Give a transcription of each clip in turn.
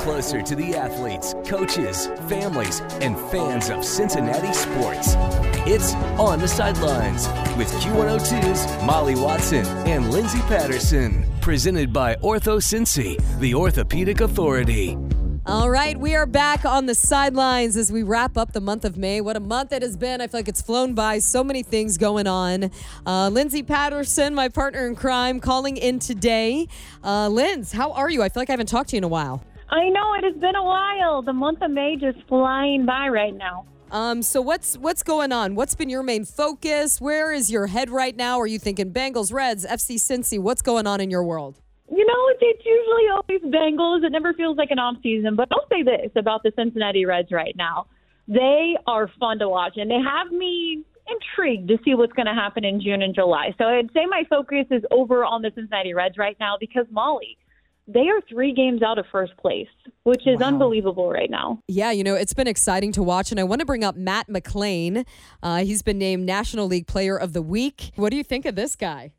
closer to the athletes, coaches, families, and fans of Cincinnati sports. It's On the Sidelines with Q102's Molly Watson and Lindsay Patterson. Presented by Ortho Cincy, the orthopedic authority. All right, we are back on the sidelines as we wrap up the month of May. What a month it has been. I feel like it's flown by. So many things going on. Uh, Lindsay Patterson, my partner in crime, calling in today. Uh, Linz, how are you? I feel like I haven't talked to you in a while. I know it has been a while. The month of May just flying by right now. Um, so what's what's going on? What's been your main focus? Where is your head right now? Are you thinking Bengals, Reds, FC Cincy? What's going on in your world? You know, it's, it's usually always Bengals. It never feels like an off season. But I'll say this about the Cincinnati Reds right now: they are fun to watch, and they have me intrigued to see what's going to happen in June and July. So I'd say my focus is over on the Cincinnati Reds right now because Molly they are three games out of first place, which is wow. unbelievable right now. Yeah, you know, it's been exciting to watch. And I want to bring up Matt McLain. Uh, he's been named National League Player of the Week. What do you think of this guy?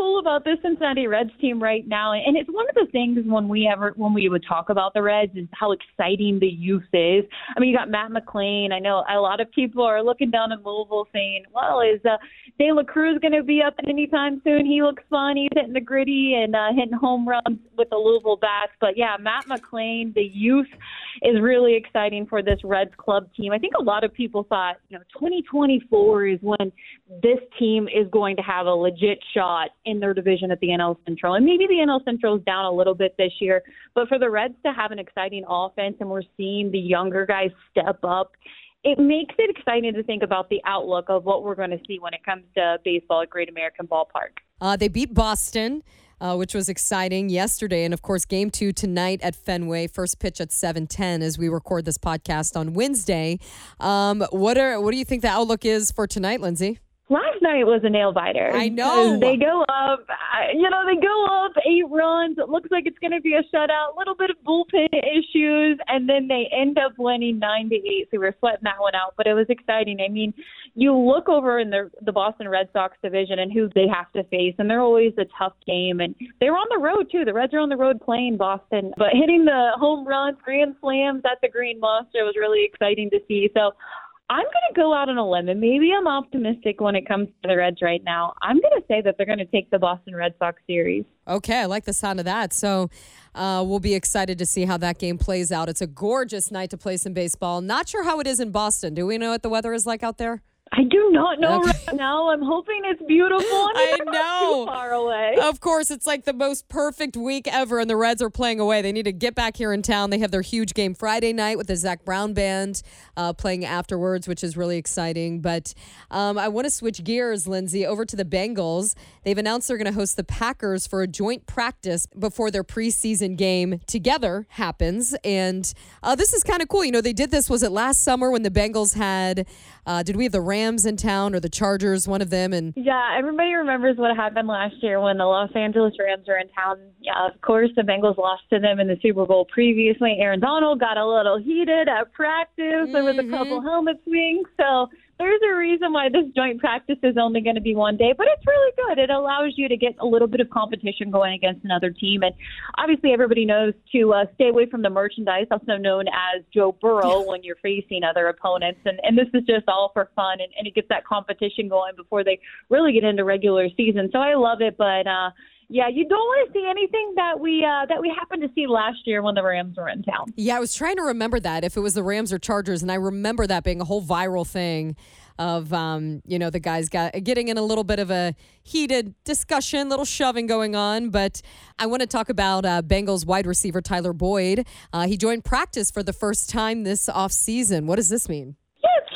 Cool about this Cincinnati Reds team right now, and it's one of the things when we ever when we would talk about the Reds is how exciting the youth is. I mean, you got Matt McLain. I know a lot of people are looking down at Louisville, saying, "Well, is uh, De La Cruz going to be up anytime soon? He looks fun. He's hitting the gritty and uh, hitting home runs with the Louisville bats." But yeah, Matt McLain, the youth, is really exciting for this Reds club team. I think a lot of people thought, you know, 2024 is when this team is going to have a legit shot in their division at the NL Central. And maybe the NL Central is down a little bit this year, but for the Reds to have an exciting offense and we're seeing the younger guys step up, it makes it exciting to think about the outlook of what we're going to see when it comes to baseball at Great American Ballpark. Uh, they beat Boston. Uh, which was exciting yesterday. And of course, game two tonight at Fenway. First pitch at 7:10 as we record this podcast on Wednesday. Um, what are what do you think the outlook is for tonight, Lindsay? Last night was a nail biter. I know. They go up, you know, they go up eight runs. It looks like it's going to be a shutout. A little bit of bullpen issues, and then they end up winning nine to eight. So we were sweating that one out, but it was exciting. I mean, you look over in the the Boston Red Sox division and who they have to face, and they're always a tough game. And they were on the road too. The Reds are on the road playing Boston, but hitting the home runs, grand slams at the Green Monster was really exciting to see. So I'm going to go out on a limb, and maybe I'm optimistic when it comes to the Reds right now. I'm going to say that they're going to take the Boston Red Sox series. Okay, I like the sound of that. So uh, we'll be excited to see how that game plays out. It's a gorgeous night to play some baseball. Not sure how it is in Boston. Do we know what the weather is like out there? I do not know okay. right now. I'm hoping it's beautiful. I know. far away. Of course, it's like the most perfect week ever, and the Reds are playing away. They need to get back here in town. They have their huge game Friday night with the Zac Brown band uh, playing afterwards, which is really exciting. But um, I want to switch gears, Lindsay, over to the Bengals. They've announced they're going to host the Packers for a joint practice before their preseason game together happens, and uh, this is kind of cool. You know, they did this. Was it last summer when the Bengals had? Uh, did we have the Rams in town or the Chargers? One of them, and yeah, everybody remembers what happened last year when the Los Angeles Rams were in town. Yeah, of course, the Bengals lost to them in the Super Bowl previously. Aaron Donald got a little heated at practice. Mm-hmm. There was a couple mm-hmm. helmet swings, so there's a reason why this joint practice is only going to be one day, but it's really good. It allows you to get a little bit of competition going against another team. And obviously, everybody knows to uh, stay away from the merchandise, also known as Joe Burrow, when you're facing other opponents. And, and this is just all for fun, and, and it gets that competition going before they really get into regular season. So I love it, but. uh yeah, you don't want to see anything that we uh, that we happened to see last year when the Rams were in town. Yeah, I was trying to remember that if it was the Rams or Chargers, and I remember that being a whole viral thing of um, you know the guys got getting in a little bit of a heated discussion, little shoving going on. But I want to talk about uh, Bengals wide receiver Tyler Boyd. Uh, he joined practice for the first time this off season. What does this mean?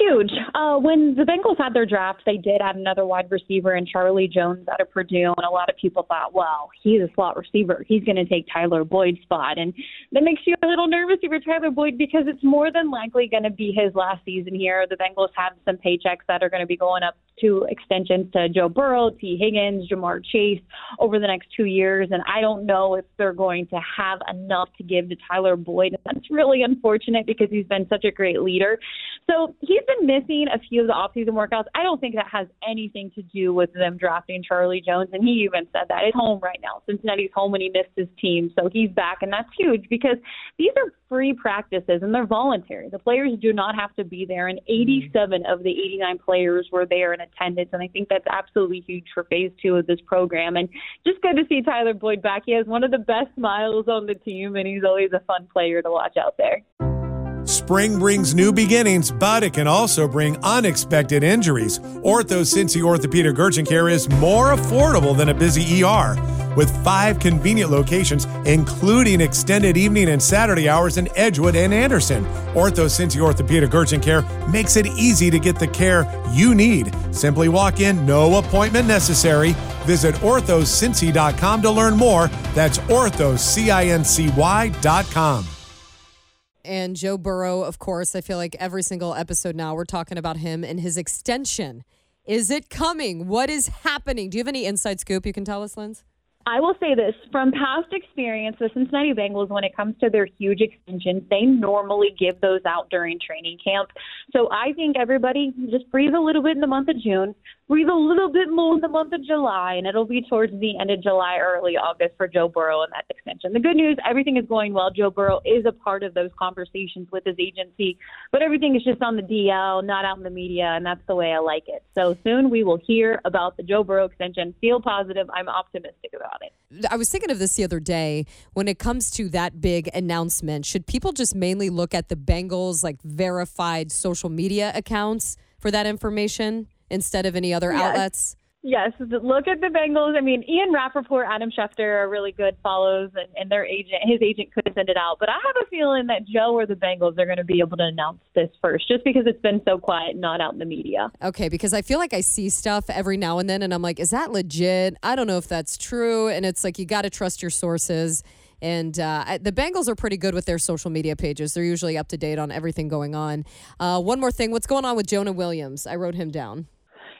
Huge. Uh, when the Bengals had their draft, they did add another wide receiver in Charlie Jones out of Purdue, and a lot of people thought, well, he's a slot receiver. He's going to take Tyler Boyd's spot. And that makes you a little nervous if you're Tyler Boyd because it's more than likely going to be his last season here. The Bengals have some paychecks that are going to be going up to extensions to Joe Burrow, Tee Higgins, Ja'Marr Chase over the next two years. And I don't know if they're going to have enough to give to Tyler Boyd. And that's really unfortunate because he's been such a great leader. So he's been been missing a few of the offseason workouts. I don't think that has anything to do with them drafting Charlie Jones. And he even said that at home right now. Cincinnati's home when he missed his team. So he's back. And that's huge because these are free practices and they're voluntary. The players do not have to be there. And mm-hmm. 87 of the 89 players were there in attendance. And I think that's absolutely huge for phase two of this program. And just good to see Tyler Boyd back. He has one of the best smiles on the team, and he's always a fun player to watch out there. Spring brings new beginnings, but it can also bring unexpected injuries. Ortho Cincy Orthopedic Urgent Care is more affordable than a busy ER. With five convenient locations, including extended evening and Saturday hours in Edgewood and Anderson, Ortho Cincy Orthopedic Urgent Care makes it easy to get the care you need. Simply walk in, no appointment necessary. Visit orthocincy.com to learn more. That's orthocincy.com. And Joe Burrow, of course, I feel like every single episode now we're talking about him and his extension. Is it coming? What is happening? Do you have any inside scoop you can tell us, Linz? I will say this from past experience, the Cincinnati Bengals, when it comes to their huge extensions, they normally give those out during training camp. So I think everybody just breathe a little bit in the month of June, breathe a little bit more in the month of July, and it'll be towards the end of July, early August for Joe Burrow and that extension. The good news, everything is going well. Joe Burrow is a part of those conversations with his agency, but everything is just on the DL, not out in the media, and that's the way I like it. So soon we will hear about the Joe Burrow extension. Feel positive. I'm optimistic about it. I was thinking of this the other day. When it comes to that big announcement, should people just mainly look at the Bengals like verified social media accounts for that information instead of any other Yes. outlets? Yes, look at the Bengals. I mean, Ian Rapoport, Adam Schefter are really good follows, and, and their agent, his agent could send it out. But I have a feeling that Joe or the Bengals are going to be able to announce this first, just because it's been so quiet not out in the media. Okay, because I feel like I see stuff every now and then, and I'm like, is that legit? I don't know if that's true. And it's like, you got to trust your sources. And uh, the Bengals are pretty good with their social media pages. They're usually up to date on everything going on. Uh, one more thing what's going on with Jonah Williams? I wrote him down.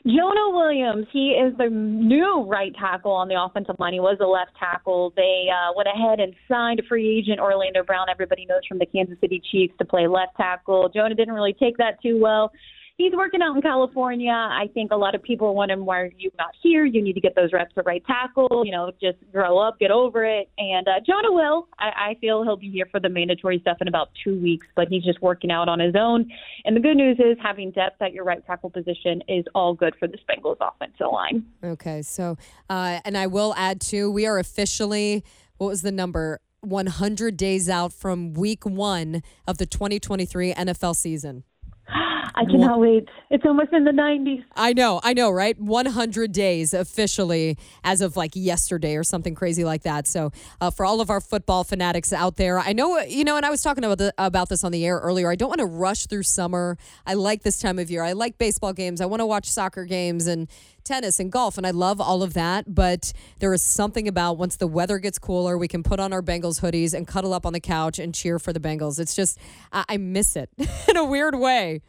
Jonah Williams, he is the new right tackle on the offensive line. He was a left tackle. They uh, went ahead and signed a free agent, Orlando Brown. Everybody knows from the Kansas City Chiefs to play left tackle. Jonah didn't really take that too well. He's working out in California. I think a lot of people want him. why are you not here? You need to get those reps at right tackle. You know, just grow up, get over it. And uh, Jonah will. I, I feel he'll be here for the mandatory stuff in about two weeks, but he's just working out on his own. And the good news is having depth at your right tackle position is all good for the Bengals offensive line. Okay, so, uh, and I will add too, we are officially, what was the number? 100 days out from week one of the 2023 NFL season. I cannot wait. It's almost in the 90s. I know, I know, right? 100 days officially as of like yesterday or something crazy like that. So, uh, for all of our football fanatics out there, I know, you know, and I was talking about, the, about this on the air earlier. I don't want to rush through summer. I like this time of year. I like baseball games. I want to watch soccer games and tennis and golf, and I love all of that. But there is something about once the weather gets cooler, we can put on our Bengals hoodies and cuddle up on the couch and cheer for the Bengals. It's just, I, I miss it in a weird way.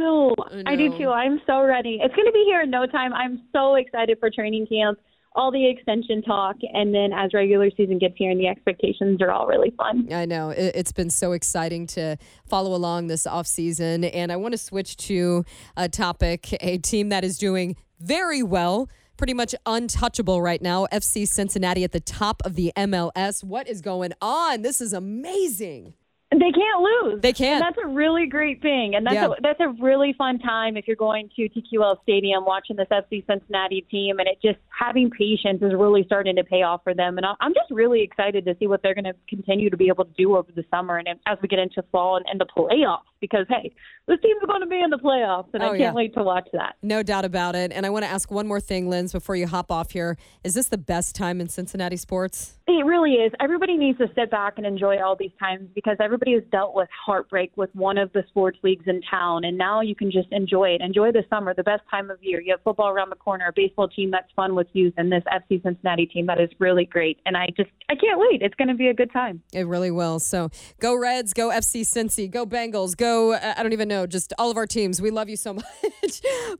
I do too. I do too. I'm so ready. It's going to be here in no time. I'm so excited for training camp, all the extension talk, and then as regular season gets here, and the expectations are all really fun. I know it's been so exciting to follow along this off season, and I want to switch to a topic, a team that is doing very well. Pretty much untouchable right now. FC Cincinnati at the top of the MLS. What is going on? This is amazing. They can't lose. They can't. And that's a really great thing, and that's Yeah. a, that's a really fun time if you're going to TQL Stadium watching this FC Cincinnati team, and it just having patience is really starting to pay off for them. And I'm just really excited to see what they're going to continue to be able to do over the summer and as we get into fall and, and the playoffs. Because hey, this team's going to be in the playoffs, and Oh, I can't yeah. wait to watch that. No doubt about it. And I want to ask one more thing, Linz, before you hop off here. Is this the best time in Cincinnati sports? It really is. Everybody needs to sit back and enjoy all these times because everybody has dealt with heartbreak with one of the sports leagues in town, and now you can just enjoy it. Enjoy the summer, the best time of year. You have football around the corner, a baseball team that's fun with youth, and this FC Cincinnati team that is really great. And I just, I can't wait. It's going to be a good time. It really will. So go Reds, go FC Cincy, go Bengals, go, I don't even know, just all of our teams. We love you so much.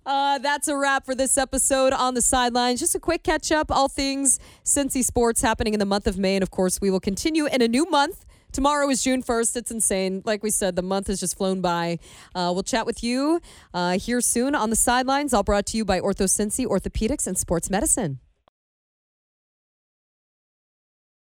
Uh, that's a wrap for this episode on the sidelines. Just a quick catch up, all things Cincy sports happening in the month of May. And of course, we will continue in a new month. tomorrow is June 1st. It's insane. Like we said, the month has just flown by. Uh, we'll chat with you uh, here soon on the sidelines, all brought to you by Ortho Cincy Orthopedics and Sports Medicine.